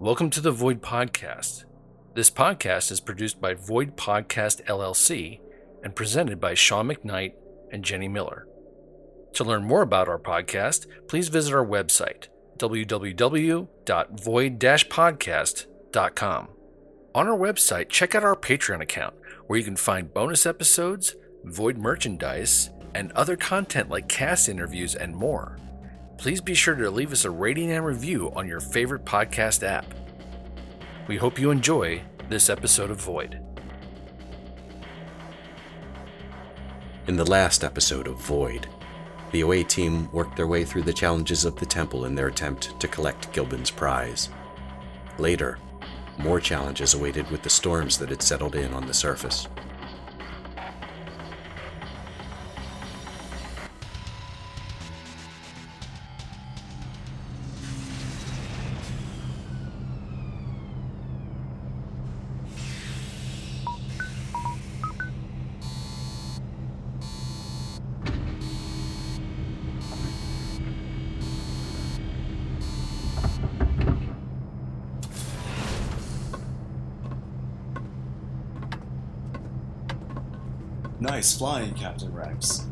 Welcome to the Void Podcast. This podcast is produced by Void Podcast LLC and presented by Sean McKnight and Jenny Miller. To learn more about our podcast, please visit our website, www.void-podcast.com. On our website, check out our Patreon account, where you can find bonus episodes, Void merchandise, and other content like cast interviews and more. Please be sure to leave us a rating and review on your favorite podcast app. We hope you enjoy this episode of Void. In the last episode of Void, the OA team worked their way through the challenges of the temple in their attempt to collect Gilban's prize. Later, more challenges awaited with the storms that had settled in on the surface. Nice flying, Captain Rex.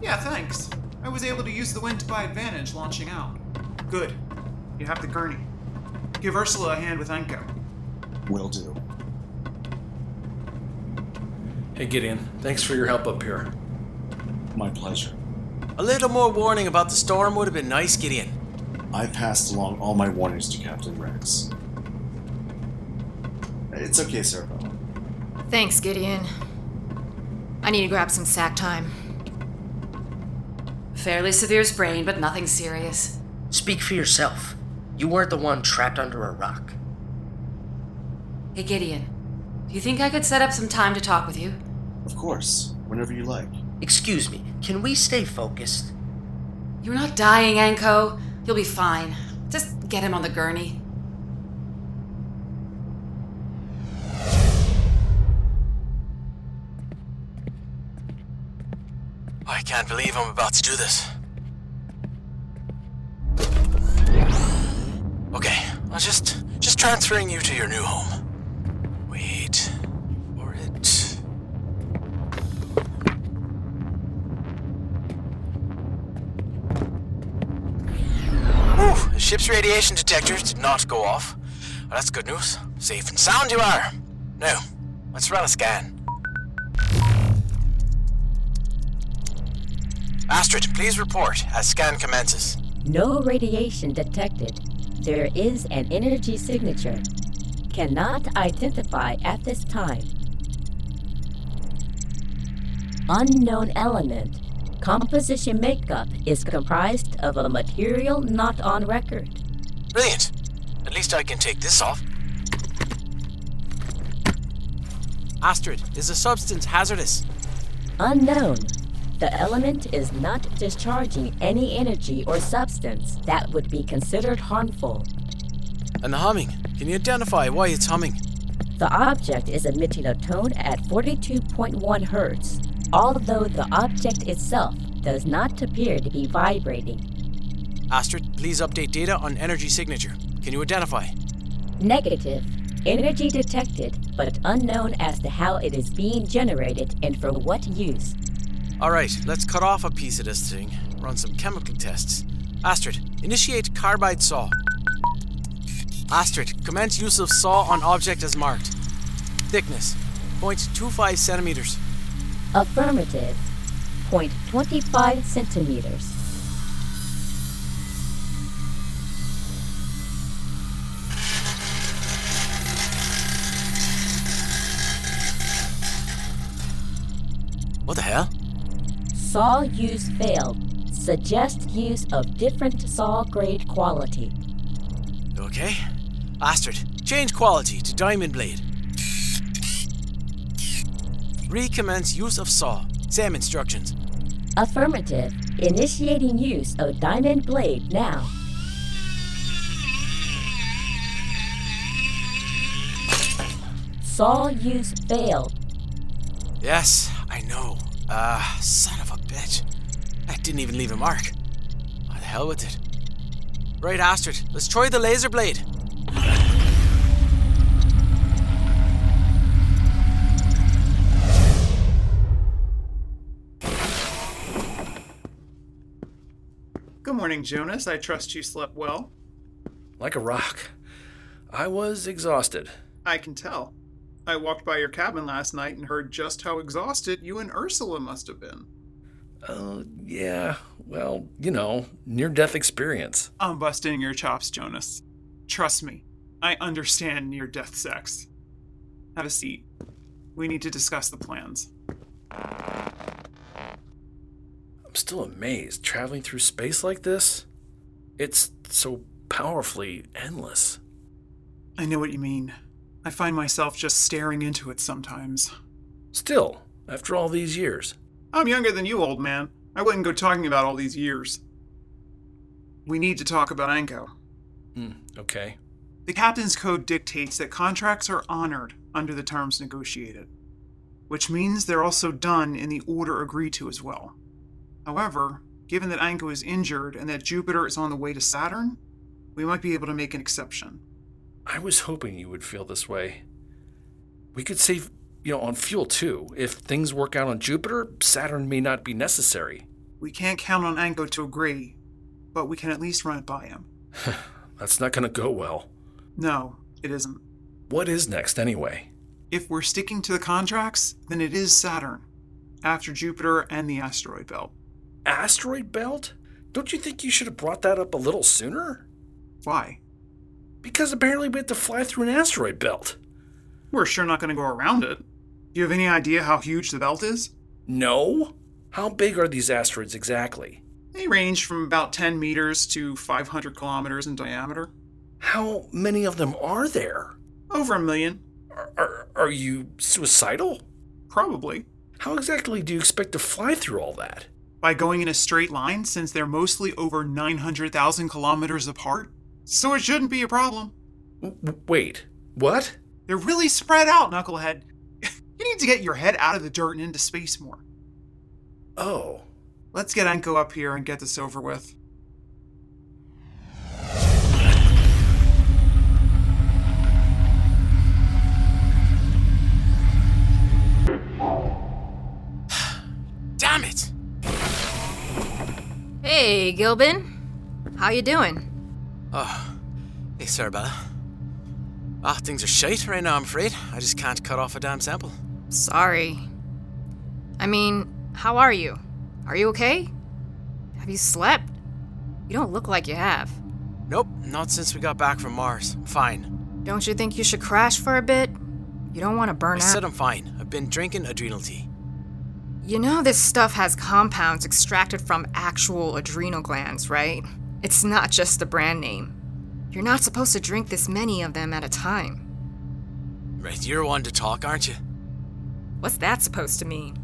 Yeah, thanks. I was able to use the wind to my advantage launching out. Good. You have the gurney. Give Ursula a hand with Anko. Will do. Hey Gideon, thanks for your help up here. My pleasure. A little more warning about the storm would have been nice, Gideon. I passed along all my warnings to Captain Rex. It's okay, Servo. Thanks, Gideon. I need to grab some sack time. Fairly severe sprain, but nothing serious. Speak for yourself. You weren't the one trapped under a rock. Hey, Gideon. Do you think I could set up some time to talk with you? Of course, whenever you like. Excuse me, can we stay focused? You're not dying, Anko. You'll be fine. Just get him on the gurney. Can't believe I'm about to do this. Okay, I'll just just transferring you to your new home. Wait for it. Whew, the ship's radiation detectors did not go off. Well, that's good news. Safe and sound you are. Now, let's run a scan. Astrid, please report as scan commences. No radiation detected. There is an energy signature. Cannot identify at this time. Unknown element. Composition makeup is comprised of a material not on record. Brilliant. At least I can take this off. Astrid, is the substance hazardous? Unknown. The element is not discharging any energy or substance that would be considered harmful. And the humming. Can you identify why it's humming? The object is emitting a tone at 42.1 hertz, although the object itself does not appear to be vibrating. Astrid, please update data on energy signature. Can you identify? Negative. Energy detected, but unknown as to how it is being generated and for what use. Alright, let's cut off a piece of this thing, run some chemical tests. Astrid, initiate carbide saw. Astrid, commence use of saw on object as marked. Thickness 0.25 centimeters. Affirmative. 0.25 centimeters. What the hell? Saw use failed. Suggest use of different saw grade quality. Okay. Astrid, change quality to diamond blade. Recommence use of saw. Same instructions. Affirmative. Initiating use of diamond blade now. Saw use failed. Yes, I know. Ah, son of Bitch. That didn't even leave a mark. What the hell with it. Right, Astrid, let's try the laser blade. Good morning, Jonas. I trust you slept well. Like a rock. I was exhausted. I can tell. I walked by your cabin last night and heard just how exhausted you and Ursula must have been. Uh, yeah, well, you know, near death experience. I'm busting your chops, Jonas. Trust me, I understand near death sex. Have a seat. We need to discuss the plans. I'm still amazed traveling through space like this. It's so powerfully endless. I know what you mean. I find myself just staring into it sometimes. Still, after all these years. I'm younger than you, old man. I wouldn't go talking about all these years. We need to talk about Anko. Hmm, okay. The Captain's Code dictates that contracts are honored under the terms negotiated, which means they're also done in the order agreed to as well. However, given that Anko is injured and that Jupiter is on the way to Saturn, we might be able to make an exception. I was hoping you would feel this way. We could save, you know, on fuel too. If things work out on Jupiter, Saturn may not be necessary. We can't count on Anko to agree, but we can at least run it by him. That's not going to go well. No, it isn't. What is next anyway? If we're sticking to the contracts, then it is Saturn, after Jupiter and the asteroid belt. Asteroid belt? Don't you think you should have brought that up a little sooner? Why? Because apparently we have to fly through an asteroid belt. We're sure not going to go around it. Do you have any idea how huge the belt is? No? How big are these asteroids exactly? They range from about 10 meters to 500 kilometers in diameter. How many of them are there? Over a million. Are, are, are you suicidal? Probably. How exactly do you expect to fly through all that? By going in a straight line, since they're mostly over 900,000 kilometers apart. So it shouldn't be a problem. W- wait, what? They're really spread out, Knucklehead. You need to get your head out of the dirt and into space more. Oh. Let's get Anko up here and get this over with. Damn it! Hey, Gilban. How you doing? Oh, hey, Sarabella. Ah, things are shite right now, I'm afraid. I just can't cut off a damn sample. Sorry. I mean, how are you? Are you okay? Have you slept? You don't look like you have. Nope, not since we got back from Mars. I'm fine. Don't you think you should crash for a bit? You don't want to burn I out. I said I'm fine. I've been drinking adrenal tea. You know this stuff has compounds extracted from actual adrenal glands, right? It's not just the brand name. You're not supposed to drink this many of them at a time. Right, you're one to talk, aren't you? What's that supposed to mean?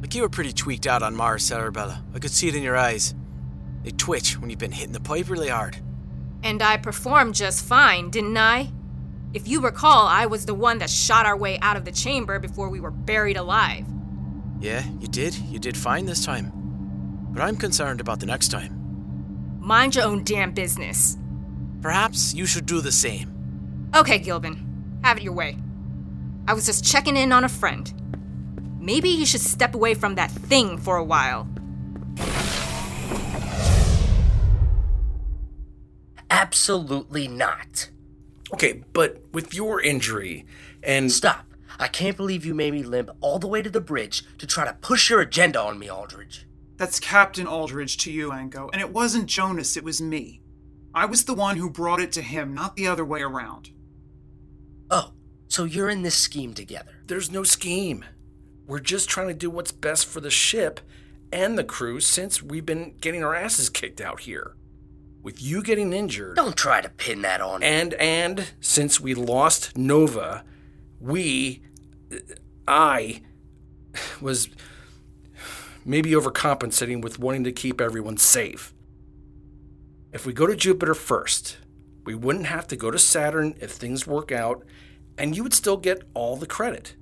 Like you were pretty tweaked out on Mars, Sarabella. I could see it in your eyes. They twitch when you've been hitting the pipe really hard. And I performed just fine, didn't I? If you recall, I was the one that shot our way out of the chamber before we were buried alive. Yeah, you did. You did fine this time. But I'm concerned about the next time. Mind your own damn business. Perhaps you should do the same. Okay, Gilban, have it your way. I was just checking in on a friend. Maybe you should step away from that thing for a while. Absolutely not. Okay, but with your injury and. Stop. I can't believe you made me limp all the way to the bridge to try to push your agenda on me, Aldridge. That's Captain Aldridge to you, Anko, and it wasn't Jonas, it was me. I was the one who brought it to him, not the other way around. So you're in this scheme together. There's no scheme. We're just trying to do what's best for the ship and the crew since we've been getting our asses kicked out here. With you getting injured. Don't try to pin that on me. And and since we lost Nova, we I was maybe overcompensating with wanting to keep everyone safe. If we go to Jupiter first, we wouldn't have to go to Saturn if things work out, and you would still get all the credit.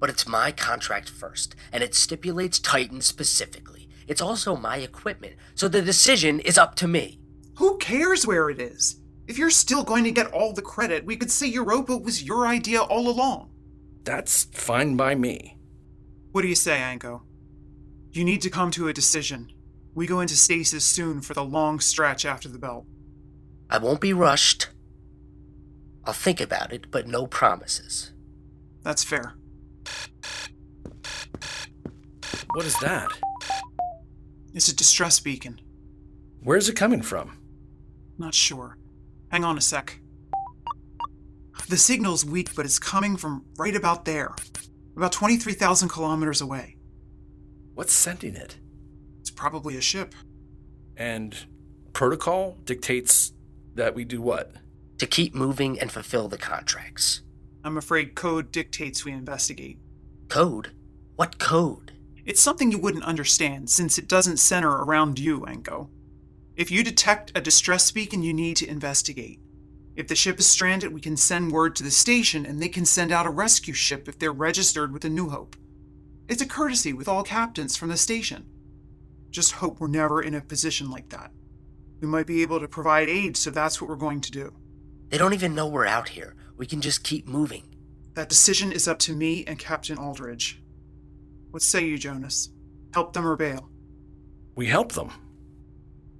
But it's my contract first, and it stipulates Titan specifically. It's also my equipment, so the decision is up to me. Who cares where it is? If you're still going to get all the credit, we could say Europa was your idea all along. That's fine by me. What do you say, Anko? You need to come to a decision. We go into stasis soon for the long stretch after the belt. I won't be rushed. I'll think about it, but no promises. That's fair. What is that? It's a distress beacon. Where's it coming from? Not sure. Hang on a sec. The signal's weak, but it's coming from right about there. About 23,000 kilometers away. What's sending it? It's probably a ship. And protocol dictates that we do what? To keep moving and fulfill the contracts. I'm afraid code dictates we investigate. Code? What code? It's something you wouldn't understand since it doesn't center around you, Anko. If you detect a distress beacon, you need to investigate. If the ship is stranded, we can send word to the station and they can send out a rescue ship if they're registered with the New Hope. It's a courtesy with all captains from the station. Just hope we're never in a position like that. We might be able to provide aid, so that's what we're going to do. They don't even know we're out here. We can just keep moving. That decision is up to me and Captain Aldridge. What say you, Jonas? Help them or bail? We help them.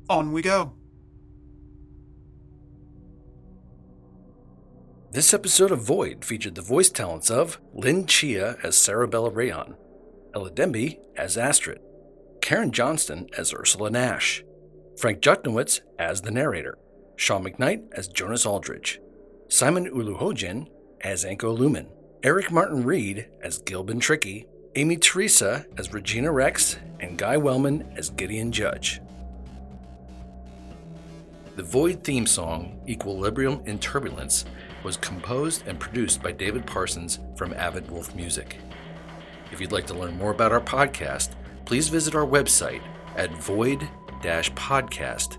On we go. This episode of Void featured the voice talents of Lynn Chia as Sarabella Rayon, Ella Demby as Astrid, Karen Johnston as Ursula Nash, Frank Jutnowitz as the narrator, Sean McKnight as Jonas Aldridge, Simon Uluhojin as Anko Lumen, Eric Martin Reed as Gilban Tricky, Amy Teresa as Regina Rex, and Guy Wellman as Gideon Judge. The Void theme song, Equilibrium in Turbulence, was composed and produced by David Parsons from Avid Wolf Music. If you'd like to learn more about our podcast, please visit our website at void podcast.com.